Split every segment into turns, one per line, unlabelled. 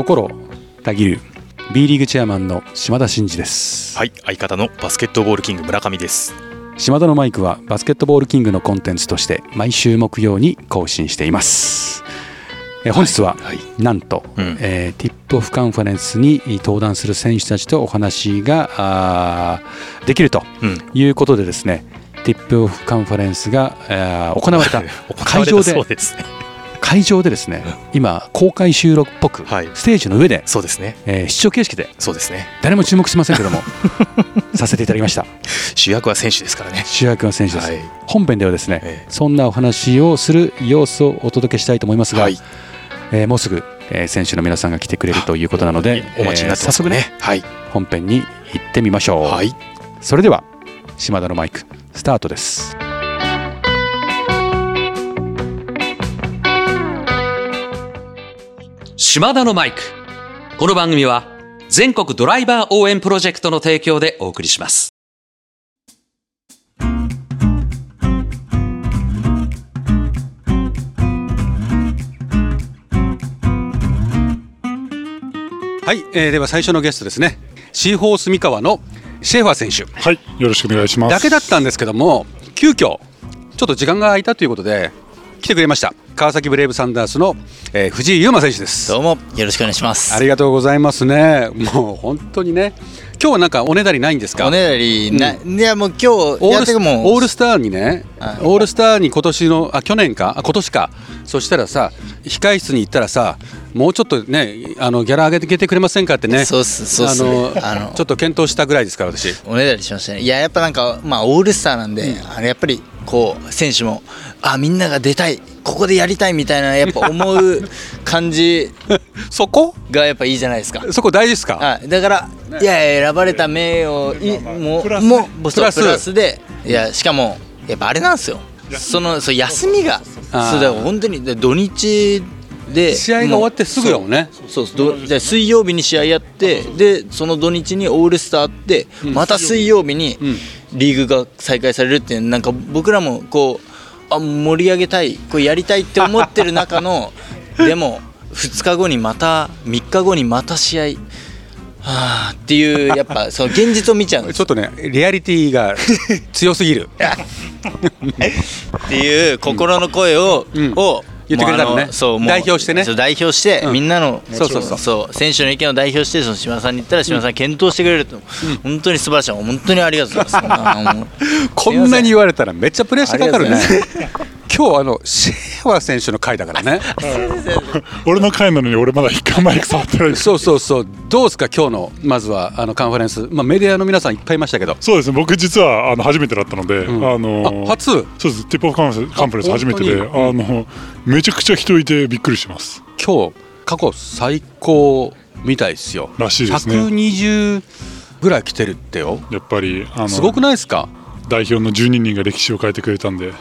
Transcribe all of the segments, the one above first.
心たぎる B リーグチェアマンの島田真二です。
はい相方のバスケットボールキング村上です。
島田のマイクはバスケットボールキングのコンテンツとして毎週木曜に更新しています。え本日は、
はい。
なんと、
うん。
えーティップオフカンファレンスに登壇する選手たちとお話があーできると
うん。
いうことでですねティップオフカンファレンスが、えー 行われた会場で
そうですね
会場でですね今公開収録っぽく、
はい。
ステージの上で、
そうですね。
えー視聴形式で
そうですね。
誰も注目しませんけども させていただきました。
主役は選手ですからね。
主役は選手です、
はい。
本編ではですね、
ええ。
そんなお話をする様子をお届けしたいと思いますが、
はい。
えーもうすぐ、えー選手の皆さんが来てくれるということなので、
お待ちになって
えー早速ね
ねはい。
本編に行ってみましょう、
はい。
それでは島田のマイクスタートです
島田のマイク。この番組は全国ドライバー応援プロジェクトの提供でお送りします。
はい、えーでは最初のゲストですねシーホース三河のシェーファー選手
はい、よろしくお願いします。
だけだったんですけども急遽ちょっと時間が空いたということで来てくれました川崎ブレイブサンダースの、えー藤井優馬選手です。
どうもよろしくお願いします。
ありがとうございますね。もう本当にね。今日はなんかおねだりないんですか？
おねだりな、い。やもう今日
オールスターにね、
はい。
オールスターに今年のあ去年か？あ今年か。そしたらさ控室に行ったらさもうちょっとねあのギャラ上げててくれませんかってね。
そうっすそうっす
あの
あの
ちょっと検討したぐらいですから私。
おねだりしましたね。いややっぱなんかまあオールスターなんで、あれやっぱりこう選手もあみんなが出たい。ここでやりたいみたいなやっぱ思う 感じ
そこ？
がやっぱいいじゃないですか。
そこ大事ですか？
はい、だから、いや選ばれた名誉いも
プラス
もうそう
プラス。
プラスでいやしかもやっぱあれなんですよ。そのそう休みが。そうだから本当にで土日で
試合が終わってすぐだもんね。
そうそうどで水曜日に試合やってでその土日にオールスターあって、また水曜日にリーグが再開されるっていうなんか僕らもこうあ盛り上げたいこれやりたいって思ってる中の でも2日後にまた3日後にまた試合。はあっていうやっぱその現実を見ちゃう
ちょっとねリアリティが強すぎる。
っていう心の声を、
うん。
を
言ってくれたのね。
そうもう。
代表してね。
代表して、
うん。
みんなの
そうそうそう。
選手の意見を代表してその島田さんに言ったら島田さん検討してくれると、本当に素晴らしい。本当にありがとうございます。
こんなに言われたらめっちゃプレッシャーかかるね今日あのシェーファー選手の回だからね。
俺の回なのに俺まだ一回マイク触ってない。
そうそうそう。どうですか今日のまずはあのカンファレンス、まあ、メディアの皆さんいっぱいいましたけど。
そうですね、僕実はあの初めてだったので、
ん。
あの
あ初？
そうです、ティップオフカンファレンス初めてで、あ
本
のめちゃくちゃ人いてびっくりしてます。
今日過去最高みたいですよ。
らしいですね。
120ぐらい来てるってよ。
やっぱりあの
すごくないですか？
代表の12人が歴史を変えてくれたんで、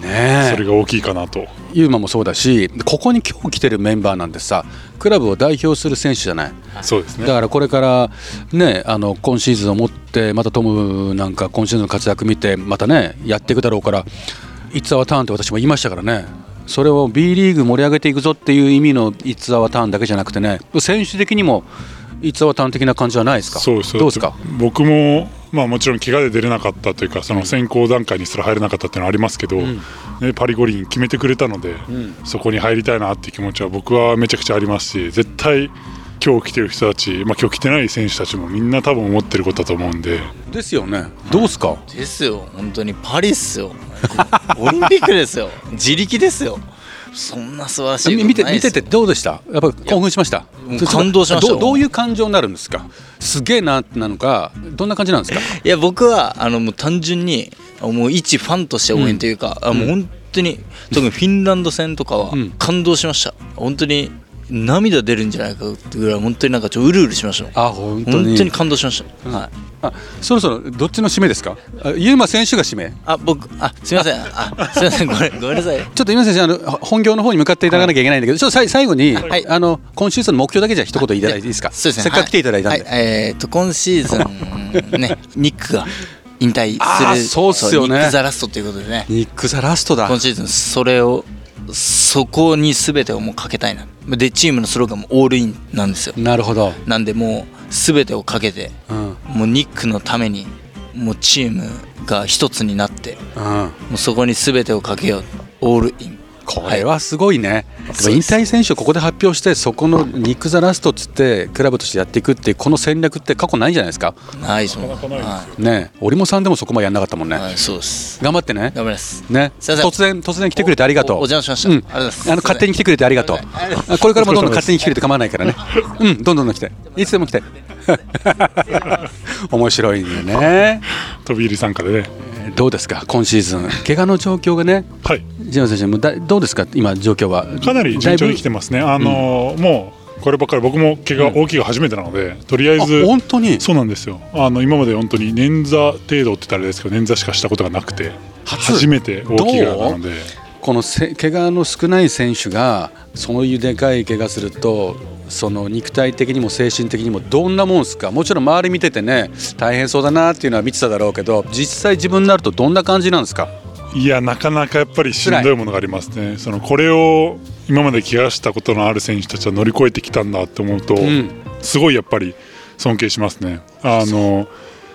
ねえ
それが大きいかなと。
ユーマもそうだしここに今日来てるメンバーなんてさクラブを代表する選手じゃない
そうですね。
だからこれからねあの今シーズンを持ってまたトムなんか今シーズンの活躍見てまたねやっていくだろうから「It's our turn」って私も言いましたからねそれを B リーグ盛り上げていくぞっていう意味の「It's our turn」だけじゃなくてね選手的にも「It's our turn」的な感じはないですか？
そうです。
どうですか？
僕も、まあ、もちろん怪我で出れなかったというかその選考段階にすら入れなかったっていうのはありますけど、ね、パリ五輪決めてくれたので、そこに入りたいなっていう気持ちは僕はめちゃくちゃありますし絶対今日来てる人たち、まあ、今日来てない選手たちもみんな多分思ってることだと思うんで。
ですよね。どうですか？
ですよ。本当にパリっすよ。オリンピックですよ。自力ですよそんな素晴らしい
見て見ててどうでした？やっぱり興奮しました？
感動しました。
どうどういう感情になるんですか？すげえななのかどんな感じなんですか？
いや僕はあのもう単純にもう一ファンとして応援というか、あもう本当に特にフィンランド戦とかは
うん。
感動しました。本当に涙出るんじゃないかってぐらい本当になんかちょっとうるうるしました
あ本当
本
に
当に感動しました、はい。
あそろそろどっちの締めですか？あユーマ選手が締め。
あ僕あすみません。あ。すみません。ごめんごめんなさい。
ちょっと今先生あの本業の方に向かっていただかなきゃいけないんだけど、ちょっと最後に、
はい。
あの今シーズンの目標だけじゃ一言いただいていいですか？
そうですね。
せっかく来ていただいたんで、
はい。はい。えー、と今シーズンね ニックが引退する
そうっすよね。
ニック・ザ・ラストということでね。
ニック・ザ・ラストだ。
今シーズンそれをそそこに全てをもうかけたいなでチームのスローガンもオールインなんですよ。
なるほど、
なんでもう全てをかけて
うん。うん、
もうニックのためにもうチームが一つになってもうそこに全てをかけよう。オールイン
これはすごいね、
そう
引退選手をここで発表してそこのニック・ザ・ラストっつってクラブとしてやっていくっていうこの戦略って過去ないんじゃないですか。
ないですもん。
なかなかない
は
ねえ。織茂さんでもそこまでやんなかったもんね、
い、はい、そうです。
頑張ってね。
頑張ります。
ね。突然突然来てくれてありがとう。
おお邪魔しました。
うん。
ありがとうございます。
あの勝手に来てくれてありがとう。これからもどんどん勝手に来てくれて構わないからね。うん。どんどん来て。いつでも来て。面白いんだよね。
飛び入り参加でね。
えーどうですか？今シーズン。怪我の状況がね。
はい。
ジェ選手もだどうですか？今状況は。
かなり順調に来て
ま
ますね。あのーもうこればっかり僕も怪我大きいが初めてなので、とりあえず
本当に？
そうなんですよ。あの今まで本当に捻挫程度って言ったらあれですけど捻挫しかしたことがなくて
初？
初めて大きいがなので。
このせ怪我の少ない選手がそういうでかい怪我するとその肉体的にも精神的にもどんなもんですか？もちろん周り見ててね大変そうだなっていうのは見てただろうけど実際自分になるとどんな感じなんですか？
いやなかなかやっぱりしんどいものがありますね。そのこれを今まで怪我したことのある選手たちは乗り越えてきたんだって思うと、
ん。
すごいやっぱり尊敬しますね。あのや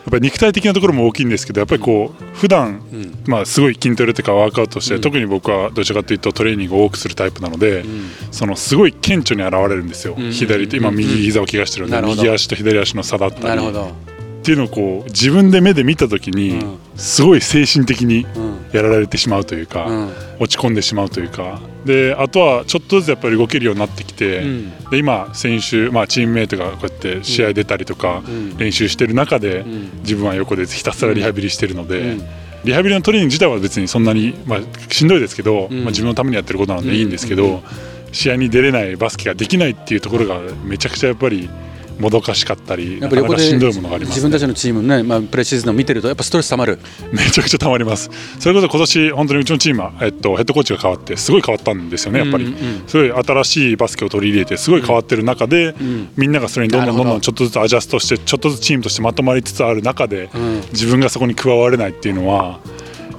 っぱり肉体的なところも大きいんですけどやっぱりこう普段、まあすごい筋トレとかワークアウトして、特に僕はどちらかというとトレーニングを多くするタイプなので、そのすごい顕著に現れるんですよ、左と今右膝を怪我してるので、右足と左足の差だったり。っていうのをこう自分で目で見た時に、
うん。
すごい精神的に
うん。
やられてしまうというか、
うん。
落ち込んでしまうというかであとはちょっとずつやっぱり動けるようになってきて、
ん。
で今選手、まあ、チームメートがこうやって試合出たりとか、
ん。
練習してる中で、
ん。
自分は横でひたすらリハビリしてるので。
うん。
リハビリのトレーニング自体は別にそんなに、まあ、しんどいですけど、
ん。
まあ、自分のためにやってることなのでいいんですけど、試合に出れないバスケができないっていうところがめちゃくちゃやっぱりもどかしかったり
やっぱり横で
かしんどいものがあります、
自分たちのチームのね、まあ、プレシーズンを見てるとやっぱストレスたまる。
めちゃくちゃたまります。それこそ今年本当にうちのチームは、えっと、ヘッドコーチが変わってすごい変わったんですよねやっぱり、
うんうんうん。
すごい新しいバスケを取り入れてすごい変わってる中で、
ん。
みんながそれにどんどんどん
ど。
どんちょっとずつアジャストしてちょっとずつチームとしてまとまりつつある中で、
ん。
自分がそこに加われないっていうのは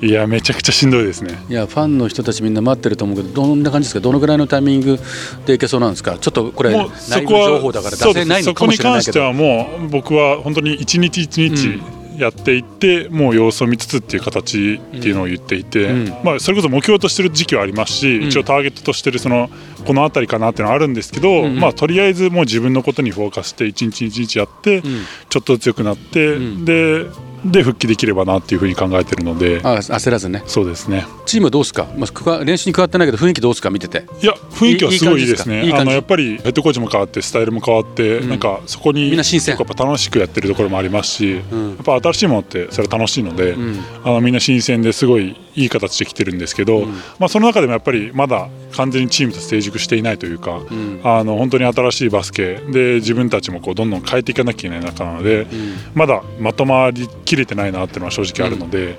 いやめちゃくちゃしんどいですね。
いやファンの人たちみんな待ってると思うけどどんな感じですか？どのぐらいのタイミングでいけそうなんですか？ちょっとこれ内部
そこは
情報だから出せないの
そこに
かもしれないけど。
関してはもう僕は本当に一日一日やっていって、もう様子を見つつっていう形っていうのを言っていて、
うん。
まあ、それこそ目標としてる時期はありますし、一応ターゲットとしてるそのこの辺りかなっていうのはあるんですけど、まあ、とりあえずもう自分のことにフォーカスして一日一日やって、ちょっとずつ良くなって、
ん。
でで復帰できればなっていうふうに考えてるので。
あ焦らずね。
そうですね。
チームはどうですか、まあ、練習に加わってないけど雰囲気どうですか見てて
いや雰囲気はすごいいいですね。あのやっぱりヘッドコーチも変わってスタイルも変わって、なんかそこに
みんな新鮮。
やっぱ楽しくやってるところもありますし、
ん。
やっぱ新しいものってそれは楽しいので、あのみんな新鮮ですごいいい形で来てるんですけど、まあ、その中でもやっぱりまだ完全にチームと成熟していないというか、あの本当に新しいバスケで自分たちもこうどんどん変えていかなきゃいけない中なので、まだまとまりきれてないなっていうのは正直あるので。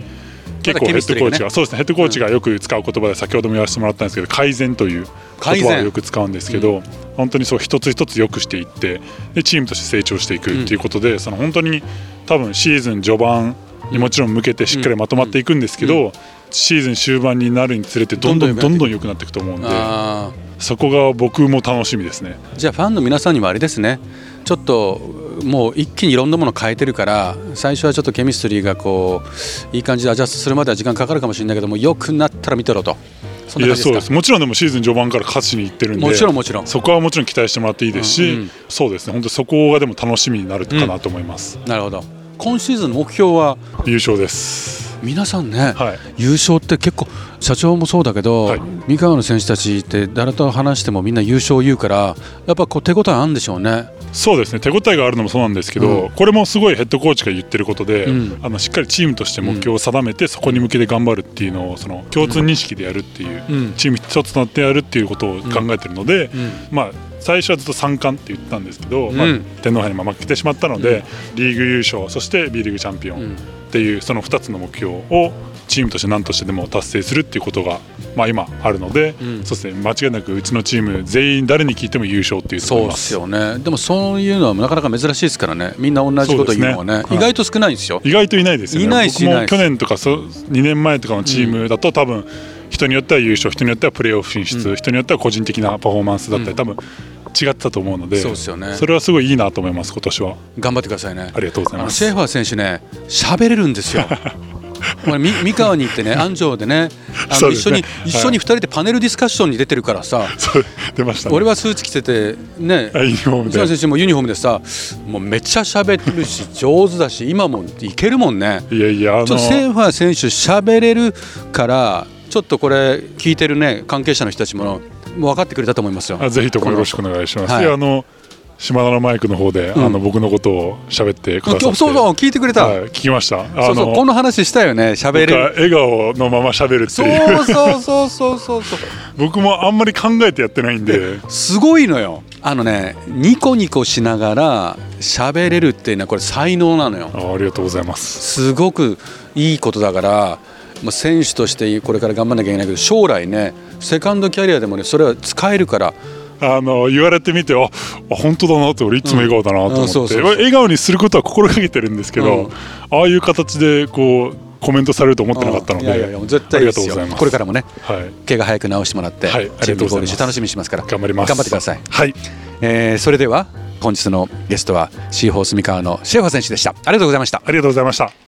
結構ヘッドコーチが、そうですねヘッドコーチがよく使う言葉で先ほども言わせてもらったんですけど改善という言葉をよく使うんですけど、本当にそう一つ一つ良くしていってでチームとして成長していくっていうことで、その本当に多分シーズン序盤にもちろん向けてしっかりまとまっていくんですけど、シーズン終盤になるにつれてどんどんどんどん良くなっていくと思うんで
あ
そこが僕も楽しみですね。
ーじゃあファンの皆さんにもあれですね。ちょっともう一気にいろんなもの変えてるから最初はちょっとケミストリーがこういい感じでアジャストするまでは時間かかるかもしれないけども良くなったら見てろと。
いやそうです。すもちろんでもシーズン序盤から勝ちにいってるんで
もちろんもちろん。
そこはもちろん期待してもらっていいですし、
うんうん
そうですね。本当そこがでも楽しみになるかなと思います、
なるほど今シーズンの目標は？
優勝です。
皆さんね、
はい。
優勝って結構社長もそうだけど、
はい。
三河の選手たちって誰と話してもみんな優勝を言うからやっぱこう手応えあるんでしょうね。
そうですね。手応えがあるのもそうなんですけど、
うん。
これもすごいヘッドコーチが言ってることで、
うん。
あのしっかりチームとして目標を定めて、そこに向けて頑張るっていうのをその共通認識でやるっていう、
うん。
チーム一つとなってやるっていうことを考えてるので、
ん。
まあ最初はずっと三冠って言ってたんですけど、まあ
うん
天皇杯にまあ負けてしまったので、リーグ優勝そして B リーグチャンピオ
うん。
ンっていうその2つの目標をチームとして何としてでも達成するっていうことが、まあ、今あるので、
ん。
そうですね。間違いなくうちのチーム全員誰に聞いても優勝っていう
そうで
すす。
よね。でもそういうのはなかなか珍しいですからね。みんな同じこと言うのはね。
ね。
意外と少ないんですよ、
意外といないですよね。
いないし
去年とかそ2年前とかのチームだと多分人によっては優勝人によってはプレーオフ進出、人によっては個人的なパフォーマンスだったり、多分違ってたと思うので
そうですよね。
それはすごいいいなと思います今年は。
頑張ってくださいね。
ありがとうございます。
シェーファー選手ね喋れるんですよ。これみ三河に行ってね安城でねあの一緒に
そうですね。
一緒に二人でパネルディスカッションに出てるからさ、
出ましたね。
俺はスーツ着ててね
あユニフォームで。
西野選手もユニフォームでさもうめっちゃ喋るし上手だし今もいけるもんね。
いやいやあの
ちょっとセーファー選手喋れるからちょっとこれ聞いてるね関係者の人たちも分かってくれたと思いますよ。
あぜひともよろしくお願いします。
はい。
あの島田のマイクの方で、
ん。
あの僕のことを喋ってくださって、
そうそう聞いてくれた、
はい、聞きました。あ
そうそうこの話したよね喋れる。
笑顔のまま喋るって
そう。
いう。
そうそうそうそうそう。
僕もあんまり考えてやってないんで、
すごいのよ。あのねニコニコしながら喋れるっていうのはこれ才能なのよ。
あありがとうございます。
すごくいいことだからもう選手としてこれから頑張らなきゃいけないけど将来ねセカンドキャリアでもねそれは使えるから。
あの言われてみてああ本当だなって俺いつも笑顔だなと思って、笑顔にすることは心がけてるんですけど、
うん。
ああいう形でこうコメントされると思ってなかったので、
いやいやいや絶対
ありがとうございます。
これからもね
はい。
怪我早く治してもらって、
はい
チーム
ありがとうございます。
ゴールし楽しみにしますから。
頑張ります。
頑張ってください、
はい。
えーそれでは本日のゲストはシーホース三河のシェファー選手でした。ありがとうございました。
ありがとうございました。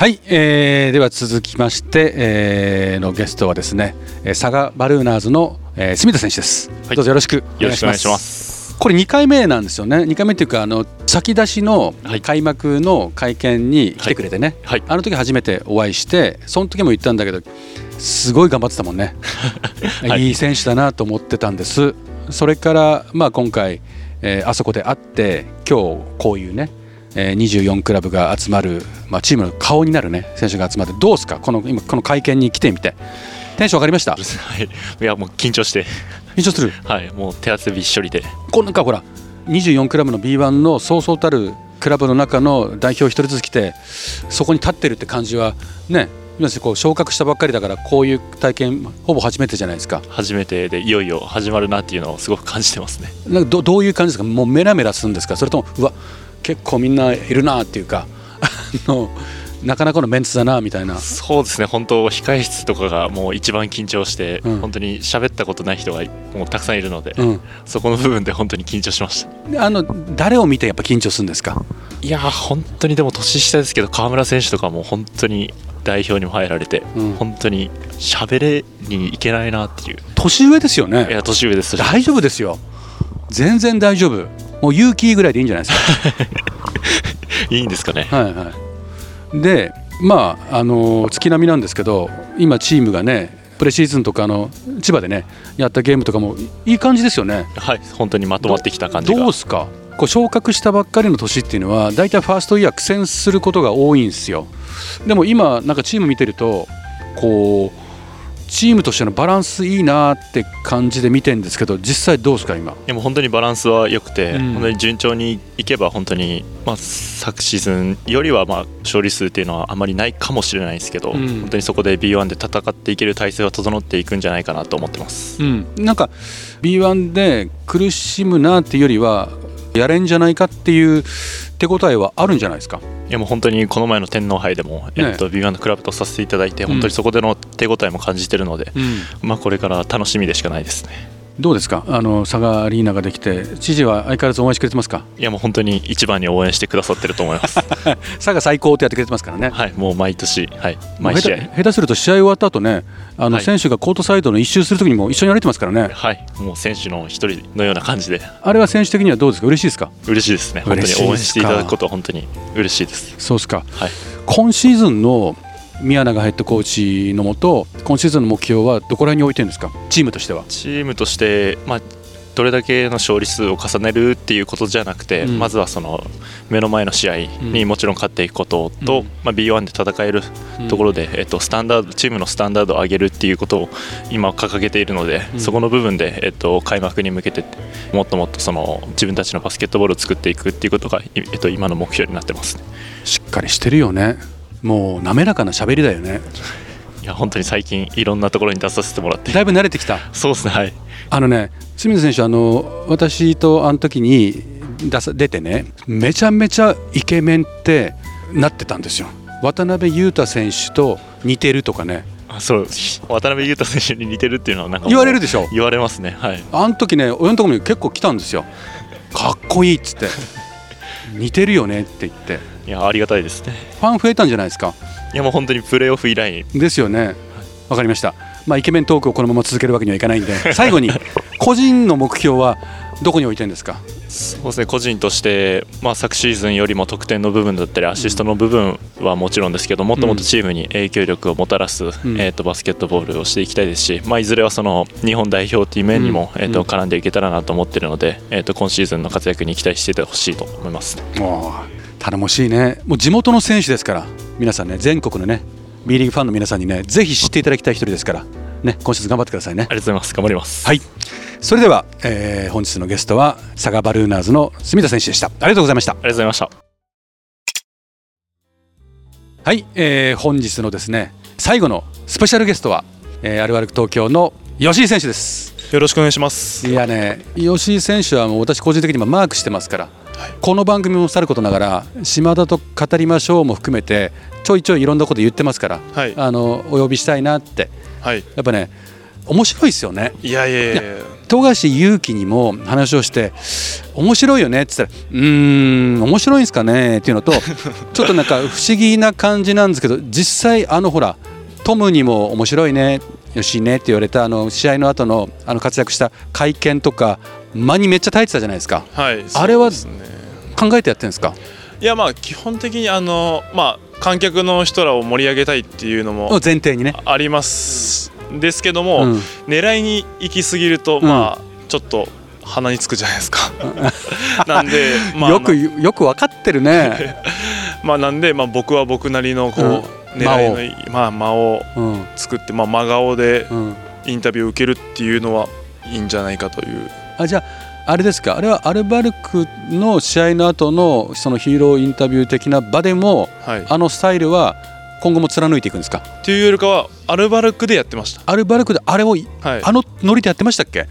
はい、えーでは続きまして、えーのゲストはですねえー佐賀バルーナーズの、えー住田選手です、
はい。
どうぞよろしく。お願いします。これ2回目なんですよね。2回目っていうかあの先出しの
はい。
開幕の会見に来てくれてね、
はい。
あの時初めてお会いしてその時も言ったんだけどすごい頑張ってたもんね、
はい。
い、い選手だなと思ってたんです。それから、まあ、今回、えーあそこで会って今日こういうね、えー24クラブが集まる、まあ、チームの顔になるね選手が集まってどうですか？この今この会見に来てみて。テンション上がりました？
はい。いやもう緊張して、
緊張する？
はい。もう手汗びっしょりで、
こうなんかほら24クラブの B1 のそうそうたるクラブの中の代表一人ずつ来てそこに立ってるって感じはね今こう昇格したばっかりだからこういう体験ほぼ初めてじゃないですか。
初めてでいよいよ始まるなっていうのをすごく感じてますね。
なんかどどういう感じですか？もうメラメラするんですか？それともうわ結構みんないるなっていうかあのなかなかのメンツだなみたいな。
そうですね。本当控室とかがもう一番緊張して、
うん。
本当に喋ったことない人がもうたくさんいるので、
うん。
そこの部分で本当に緊張しました。
であの誰を見てやっぱ緊張するんですか？
いやー本当にでも年下ですけど川村選手とかも本当に代表にも入られて、
うん。
本当に喋れにいけないなっていう。
年上ですよ
い
ね
や年上です。
大丈夫ですよ。全然大丈夫もう勇気ぐらいでいいんじゃないですか。
いいんですかね。
はいはい、でまああの月並みなんですけど今チームがねプレシーズンとかあの千葉でねやったゲームとかもいい感じですよね。
はい本当にまとまってきた感じが。
どうですか？こう昇格したばっかりの年っていうのは大体ファーストイヤー苦戦することが多いんですよ。でも今なんかチーム見てるとこうチームとしてのバランスいいなって感じで見てるんですけど実際どうですか今？
でも本当にバランスは良くて、
うん。
本当に順調にいけば本当に、まあ、昨シーズンよりはまあ勝利数っていうのはあまりないかもしれないですけど、
うん。
本当にそこで B1 で戦っていける体制は整っていくんじゃないかなと思ってます。
うん、なんか B1 で苦しむなっていうよりはやれんじゃないかっていう手応えはあるんじゃないですか？
いやもう本当にこの前の天皇杯でも、えっと、B1 のクラブとさせていただいて、
ん
本当にそこでの手応えも感じてるので、まあ、これから楽しみでしかないですね。
どうですか？あの佐賀アリーナができて知事は相変わらず応援してくれてますか？
いやもう本当に一番に応援してくださってると思います。
佐賀最高ってやってくれてますからね。
はい、もう毎年、はい、毎試合
下手。すると試合終わった後ねあの
はい
選手がコートサイドの一周するときにも一緒に歩いてますからね、
はい、もう選手の一人のような感じで
あれは選手的にはどうですか？嬉しいですか
嬉しいですね。本当に応援していただくことは本当に嬉しいです。
そうですか
はい。
今シーズンの宮永ヘッドコーチのもと今シーズンの目標はどこら辺に置いてるんですか？チームとしては。
チームとして、まあ、どれだけの勝利数を重ねるっていうことじゃなくて、
うん。
まずはその目の前の試合にもちろん勝っていくことと、
うん。
まあ、B1 で戦えるところで、えっと、スタンダードチームのスタンダードを上げるっていうことを今掲げているので、
うん。
そこの部分で、えっと、開幕に向けてもっともっとその自分たちのバスケットボールを作っていくっていうことが、いえっと、今の目標になってますね。
しっかりしてるよねもう滑らかな喋りだよね。
いや本当に最近いろんなところに出させてもらって。
だいぶ慣れてきた。
そうですねはい。
あのね清水選手あの私とあの時に出さ出てねめちゃめちゃイケメンってなってたんですよ。渡辺裕太選手と似てるとかね。
あそう。渡辺裕太選手に似てるっていうのはなんか
言われるでしょ？
言われますね。はい。
あの時ね親のところに結構来たんですよ。かっこいいっつって。似てるよねって言って
いやありがたいですね。
ファン増えたんじゃないですか？
いやもう本当にプレーオフ以来。
ですよね。わかりました。まあイケメントークをこのまま続けるわけにはいかないんで。最後に 個人の目標はどこに置いてるんですか？
そうですね個人として、まあ、昨シーズンよりも得点の部分だったりアシストの部分はもちろんですけどもっともっとチームに影響力をもたらす、
ん。
えー、とバスケットボールをしていきたいですし、まあ、いずれはその日本代表という面にも、
うん。
えー、と絡んでいけたらなと思っているので、えー、と今シーズンの活躍に期待していてほしいと思います。
もう頼もしいね。もう地元の選手ですから。皆さんね全国のね B リーグファンの皆さんにねぜひ知っていただきたい一人ですから。ね今シーズン頑張ってくださいね。
ありがとうございます。頑張ります、
はい。それでは、えー本日のゲストは佐賀バルーナーズの住田選手でした。ありがとうございました。
ありがとうございました。
はい、えー本日のですね最後のスペシャルゲストは、えーアルバルク東京の吉井選手です。
よろしくお願いします。
いやね吉井選手はもう私個人的にもマークしてますから、この番組もさることながら島田と語りましょうも含めてちょいちょいいろんなこと言ってますから、
はい
あのお呼びしたいなって
はい。
やっぱね面白いですよね
いやいやいやいや。
富樫勇樹にも話をして面白いよねって言ったらうーん面白いんですかねっていうのと ちょっとなんか不思議な感じなんですけど実際あのほらトムにも面白いねよしねって言われたあの試合の後のあの活躍した会見とか間にめっちゃ耐えてたじゃないですか。
はい。
あれは
そうですね。
考えてやってるんですか？
いやまあ基本的にあのまあ観客の人らを盛り上げたいっていうのも
前提にね、
ありますですけども、
うん。
狙いに行き過ぎると、
ん
まあちょっと鼻につくじゃないですか。なんでまあ
よくよく分かってるね、
まあなんでまあ僕は僕なりのこう、
うん。
狙いのまあ間を
うん。
作ってまあ真顔で
うん、
インタビューを受けるっていうのはいいんじゃないかという。
あじゃああれですか？あれはアルバルクの試合の後のそのヒーローインタビュー的な場でも
はい。
あのスタイルは今後も貫いていくんですか？
っていうよりかはアルバルクでやってました。
アルバルクであれを
はい。
あのノリでやってましたっけ？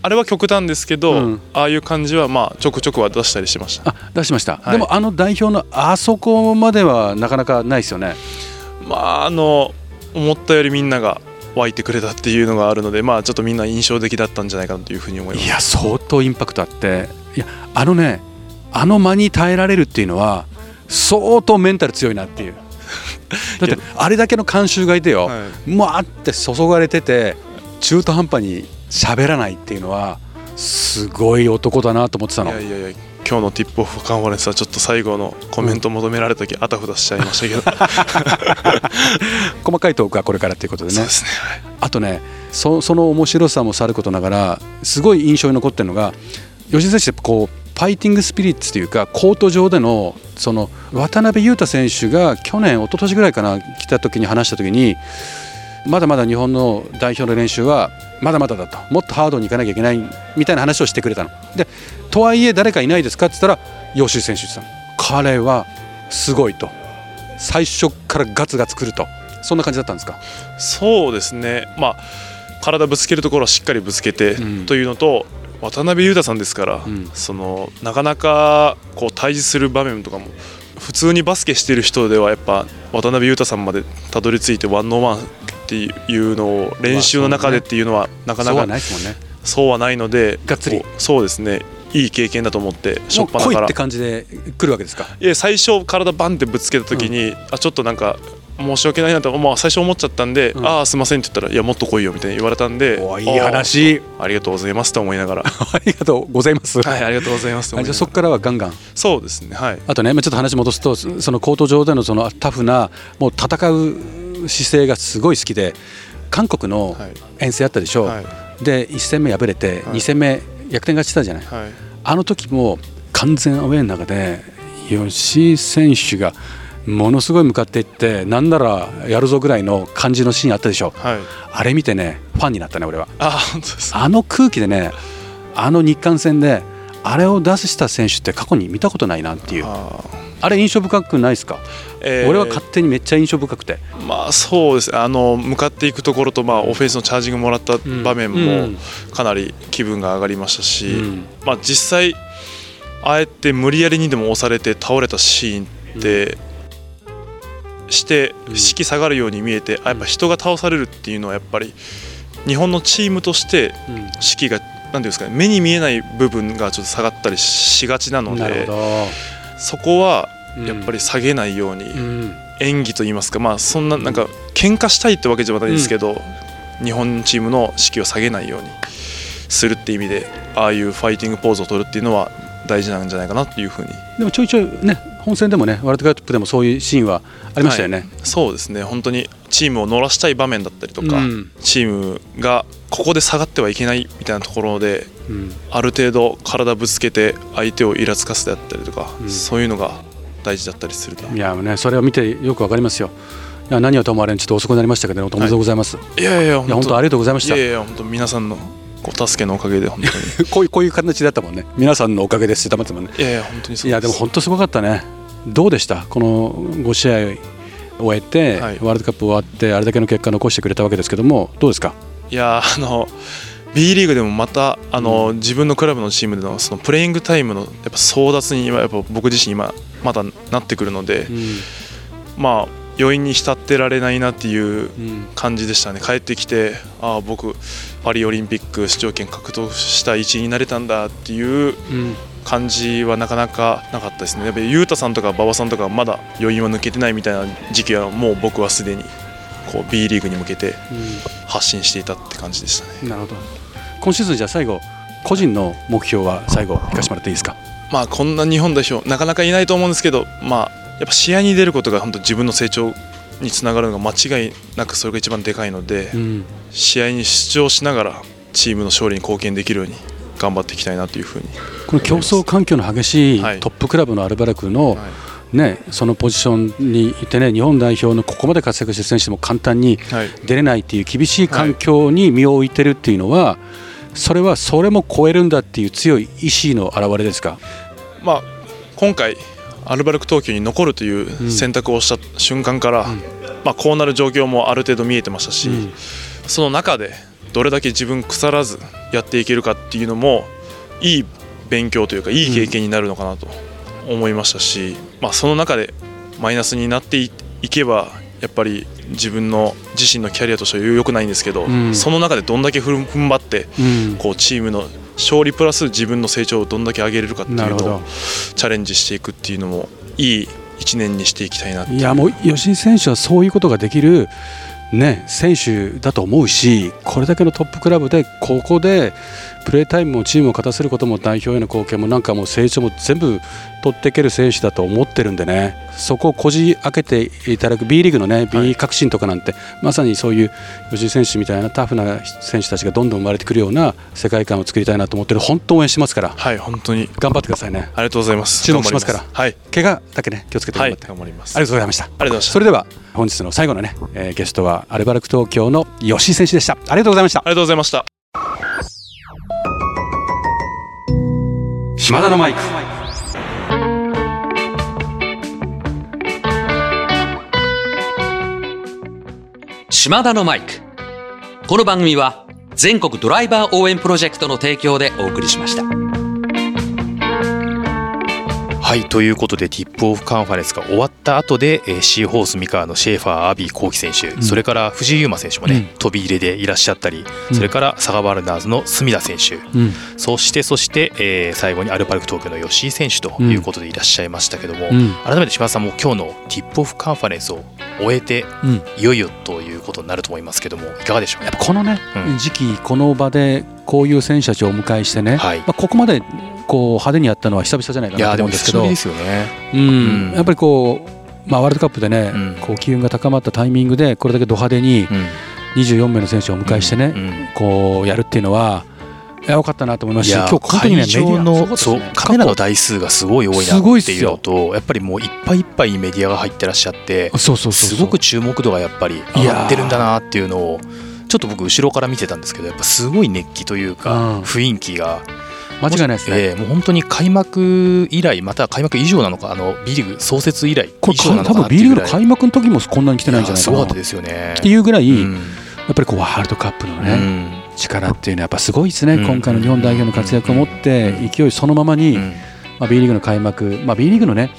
あれは極端ですけど、
うん
ああいう感じはまあちょくちょくは出したりしました。
あ出しました、
はい
でもあの代表のあそこまではなかなかないですよね
まああの思ったよりみんなが湧いてくれたっていうのがあるのでまあちょっとみんな印象的だったんじゃないかなというふうに思います。
いや相当インパクトあって。いやあのねあの間に耐えられるっていうのは相当メンタル強いなっていう。だってあれだけの観衆がいてよ、
は
もわーって注がれてて中途半端に喋らないっていうのはすごい男だなと思ってた
い、い
の
やいやいや今日のティップオフカンファレンスはちょっと最後のコメント求められた時あたふたしちゃいましたけど、
細かいトークはこれからっていうことでね
ね。はい
あとねそその面白さもさることながらすごい印象に残ってるのが吉井選手ってこうファイティングスピリッツというかコート上でのその渡辺裕太選手が去年一昨年ぐらいかな来た時に話した時にまだまだ日本の代表の練習はまだまだだともっとハードにいかなきゃいけないみたいな話をしてくれたの。でとはいえ誰かいないですかって言ったら吉井選手って言ってたの彼はすごいと。最初からガツガツくると。そんな感じだったんですか？
そうですね。まあ体ぶつけるところはしっかりぶつけて
うん。
というのと、渡辺裕太さんですから、
ん。
そのなかなかこう対峙する場面とかも普通にバスケしてる人ではやっぱ渡辺裕太さんまでたどり着いてワンノーワンっていうのを練習の中でっていうのはなかなかそうはないので
がっつり。
そうですねいい経験だと思って初っ
もう来い
端から
って感じで来るわけですか？
いや最初体バンってぶつけた時に、あちょっとなんか申し訳ないなと、まあ、最初思っちゃったんで、
うん。
ああすいませんって言ったらいやもっと来いよみたいに言われたんで
おいい話。
ありがとうございますと思いながら。
ありがとうございます、
はいありがとうございます
じゃあそこからはガンガン。
そうですねはい。
あとねまあちょっと話戻すとそそのコート上でのそのタフなもう戦う姿勢がすごい好きで韓国の
はい。
遠征あったでしょ、
はい。
で1戦目敗れて
はい。
2戦目逆転勝ちしたじゃない、
はい。
あの時も完全アウェーの中で吉井選手がものすごい向かっていってなんならやるぞぐらいの感じのシーンあったでしょ。
はい。
あれ見てねファンになったね俺は。
あ本当です
あの空気でねあの日韓戦であれを出した選手って過去に見たことないなっていう
あ
あれ印象深くないですか、
ーえー。
俺は勝手にめっちゃ印象深くて。
まあそうです。ねあの向かっていくところとまあオフェンスのチャージングもらった場面
うん。
もかなり気分が上がりましたし、
うん。
まあ実際あえて無理やりにでも押されて倒れたシーンって、して士気下がるように見えてあやっぱ人が倒されるっていうのはやっぱり日本のチームとして士気が何ていうんですかね目に見えない部分がちょっと下がったりしがちなのでそこはやっぱり下げないように
うん。
演技といいますかまあそんななんか喧嘩したいってわけじゃないですけど日本チームの士気を下げないようにするって意味でああいうファイティングポーズを取るっていうのは大事なんじゃないかなっていうふうに。
でもちょいちょいね本戦でもねワールドカップでもそういうシーンはありましたよね、
はい。そうですね。本当にチームを乗らしたい場面だったりとか、
うん。
チームがここで下がってはいけないみたいなところで
うん
ある程度体ぶつけて相手をイラつかせてあったりとか、
うん。
そういうのが大事だったりすると。
いやねそれを見てよくわかりますよ。いや何はともあれちょっと遅くなりましたけどおめでとうございます、
いやいや
いや本当。ありがとうございました。
いやいや本当皆さんのご助けのおかげで本当に。
こういうこういう形だったもんね。皆さんのおかげですって黙ってたもんね。
いやいや本当にそう
いやでも本当すごかったね。どうでした？この5試合終えて、
はい。
ワールドカップ終わってあれだけの結果残してくれたわけですけどもどうですか？
いやあの B リーグでもまたあの、自分のクラブのチームでのそのプレイングタイムのやっぱ争奪に今やっぱ僕自身今まだなってくるので、まあ余韻に浸ってられないなっていう
うん。
感じでしたね。帰ってきてああ僕パリオリンピック出場権獲得した一員になれたんだっていう
うん。
感じはなかなかなかったですね。やっぱり雄太さんとか馬場さんとかまだ余韻は抜けてないみたいな時期はもう僕はすでにこう B リーグに向けて発信していたって感じでしたね。
うんなるほど今シーズンじゃあ最後個人の目標は最後聞かせてもらっていいですか？
まあこんな日本代表なかなかいないと思うんですけどまあやっぱ試合に出ることが本当自分の成長につながるのが間違いなくそれが一番でかいので、
うん
試合に出場しながらチームの勝利に貢献できるように頑張っていきたいなというふうに、
この競争環境の激しい
はい。
トップクラブのアルバルクの、
はい。
ね、そのポジションにいてね日本代表のここまで活躍してる選手でも簡単に
はい。
出れないっていう厳しい環境に身を置いてるっていうのは、それはそれも超えるんだっていう強い意志の表れですか？
まあ、今回アルバルク東京に残るという選択をした瞬間から、まあ、こうなる状況もある程度見えてましたし、
うん
その中でどれだけ自分腐らずやっていけるかっていうのもいい勉強というかいい経験になるのかなと思いましたし、まあ、その中でマイナスになっていいけばやっぱり自分の自身のキャリアとしては良くないんですけど、
うん。
その中でどんだけ踏ん張って
うん。
こうチームの勝利プラス自分の成長をどんだけ上げれるかっていうのをチャレンジしていくっていうのもいい1年にしていきたいない
やもう吉井選手はそういうことができる、ね、選手だと思うしこれだけのトップクラブでここでプレータイムもチームを勝たせることも代表への貢献もなんかもう成長も全部取っていける選手だと思ってるんでね。そこをこじ開けていただく B リーグのね B 革新とかなんて、まさにそういう吉井選手みたいなタフな選手たちがどんどん生まれてくるような世界観を作りたいなと思ってる。本当応援してますから。
はい本当に。
頑張ってくださいね。
ありがとうございます。
注目しますから。
はい。
怪我だけね気をつけて
はい
頑張って、
頑張ります。
ありがとうございました。
ありがとうございました。
それでは本日の最後のね、えーゲストはアルバルク東京の吉井選手でした。ありがとうございました。
ありがとうございました
島田のマイク。
島田のマイク。この番組は全国ドライバー応援プロジェクトの提供でお送りしました。
はいということでティップオフカンファレンスが終わった後で、えーシーホース三河のシェーファーアヴィ幸樹選手、それから藤井祐眞選手もね、飛び入れでいらっしゃったり、それから佐賀バルナーズの隅田選手、
うん。
そしてそして、えー最後にアルバルク東京の吉井選手ということでいらっしゃいましたけども、
うん。
改めて島田さんも今日のティップオフカンファレンスを終えて、
うん。
いよいよということになると思いますけどもいかがでしょう？
やっぱこのね、
うん。
時期この場でこういう選手たちをお迎えしてね、
はい。
まあ、ここまでこう派手にやったのは久々じゃないかなと思うんですけど。うん。
うん。
やっぱりこう、まあ、ワールドカップでね、
うん。
こう機運が高まったタイミングでこれだけド派手に
うん。
24名の選手をお迎えしてね、
うん。
こうやるっていうのはいやよかったなと思いますし今日本当にねメディア
のそうカメラの台数がすごい多いなっていうのとやっぱりもういっぱいいっぱいメディアが入ってらっしゃって
そうそうそう
すごく注目度がやっぱり上がってるんだなっていうのをちょっと僕後ろから見てたんですけどやっぱすごい熱気というか
うん。
雰囲気が
間違いないですね、
ええもう本当に開幕以来または開幕以上なのかあの B リーグ創設以来
これ多分 B リーグの開幕の時もこんなに来てないんじゃないかな
すごかったですよね。
っていうぐらい、
うん。
やっぱりこうワールドカップのね、
うん。
力っていうのはやっぱすごいですね、
うん
今回の日本代表の活躍を持って、
うん。
勢いそのままに、
うん。
まあ、B リーグの開幕、まあ、B リーグのね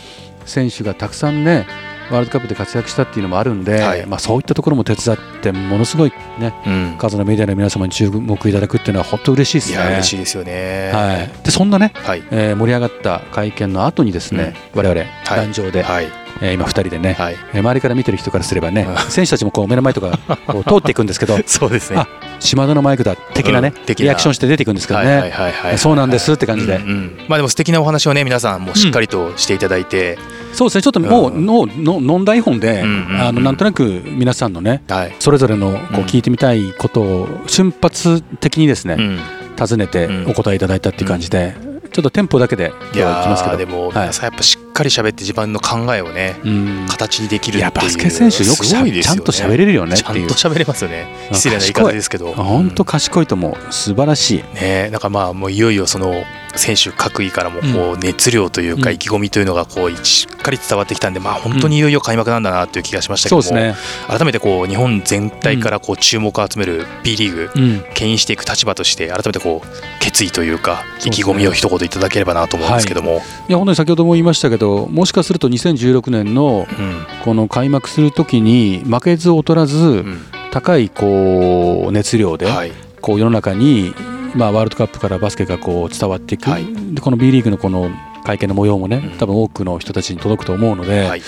選手がたくさんねワールドカップで活躍したっていうのもあるんで、
はい。
まあ、そういったところも手伝ってものすごい、ね、
うん。
数のメディアの皆様に注目いただくっていうのは本当嬉しいですね。
嬉しいですよね。
はい、でそんなね、
はい。
えー盛り上がった会見の後にですね、我々壇上で、
はい
えー今2人でね、
はい。
えー周りから見てる人からすればね、
うん。
選手たちもこう目の前とか こう通っていくんですけど
そうですね。
あ島田のマイクだ的なね、
うん
リアクションして出ていくんですけどね、そうなんですって感じで、
うんうんまあでも素敵なお話をね皆さんもしっかりとしていただいて、
そうですねちょっともう、
うん。
のの飲んだ本で、
うんうんうん。
あのなんとなく皆さんのね
はい、
それぞれのこう
うん。
聞いてみたいことを瞬発的にですね、
うん。
尋ねて
うん。
お答えいただいたっていう感じで、ちょっとテンポだけで
い
今日は行きますけど。
でも
はい。
皆さんやっぱしっかり喋って自分の考えをね
うん。
形にできるっていう。
いやバスケ選手よくしゃ
ね。
ちゃんと喋れるよね
ちゃんと喋れますよね。
うん。
失礼な言い方ですけど。
本当賢いと思う。素晴らしい。
ねなんかまあもういよいよその選手各位からもこう熱量というか
うん。
意気込みというのがこうしっかり伝わってきたんでまあ本当にいよいよ開幕なんだなという気がしましたけども
ね、
改めてこう日本全体からこう注目を集める B リーグ
うん、
牽引していく立場として改めてこう決意というか意気込みを一言いただければなと思うんですけども、
いや本当に先ほども言いましたけどもしかすると2016年の
うん。
この開幕するときに負けず劣らず
うん。
高いこう熱量で
はい。
こう世の中にまあワールドカップからバスケがこう伝わっていく、
はい。
でこの B リーグのこの会見の模様もね
うん。
多分多くの人たちに届くと思うので、
はい。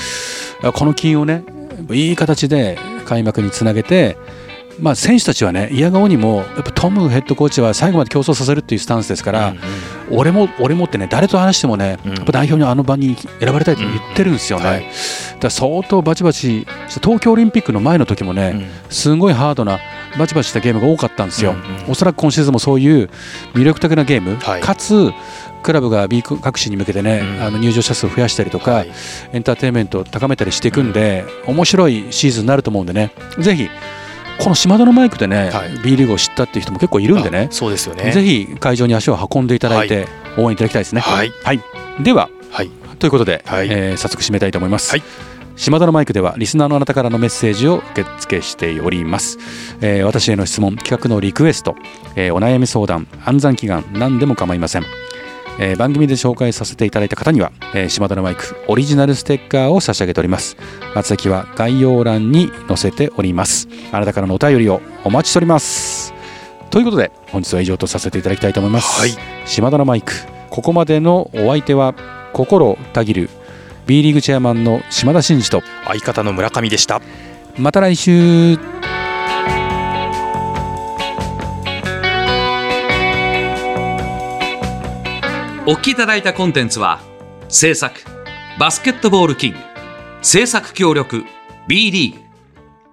この金をねいい形で開幕につなげて、まあ、選手たちはね嫌顔にもやっぱトムヘッドコーチは最後まで競争させるっていうスタンスですから、
うんうん
俺も俺もってね誰と話してもね、
うん。
やっぱ代表にあの場に選ばれたいと言ってるんですよね、
はい。
だから相当バチバチ東京オリンピックの前の時もね、
うん。
すごいハードなバチバチしたゲームが多かったんですよ、
うんうん。
おそらく今シーズンもそういう魅力的なゲーム、
はい。
かつクラブが B 各市に向けてね、
うん。
あの入場者数を増やしたりとか、
はい。
エンターテインメントを高めたりしていくんで、面白いシーズンになると思うんでねぜひこの島田のマイクでね、
はい。
B リーグを知ったっていう人も結構いるんでね。
あそうですよね。
ぜひ会場に足を運んでいただいて応援いただきたいですね。
はい。
では
はい。
ということで、
はい。
えー早速締めたいと思います。
はい。
島田のマイクではリスナーのあなたからのメッセージを受付しております、えー私への質問企画のリクエスト、えーお悩み相談暗算祈願何でも構いません、えー番組で紹介させていただいた方には、えー島田のマイクオリジナルステッカーを差し上げております。宛先は概要欄に載せております。あなたからのお便りをお待ちしております。ということで本日は以上とさせていただきたいと思います、
はい。
島田のマイクここまでのお相手は心たぎる B リーグチェアマンの島田真二と
相方の村上でした。
また来週
お聞きいただいたコンテンツは制作バスケットボールキング制作協力 B リーグ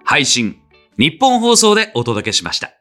配信日本放送でお届けしました。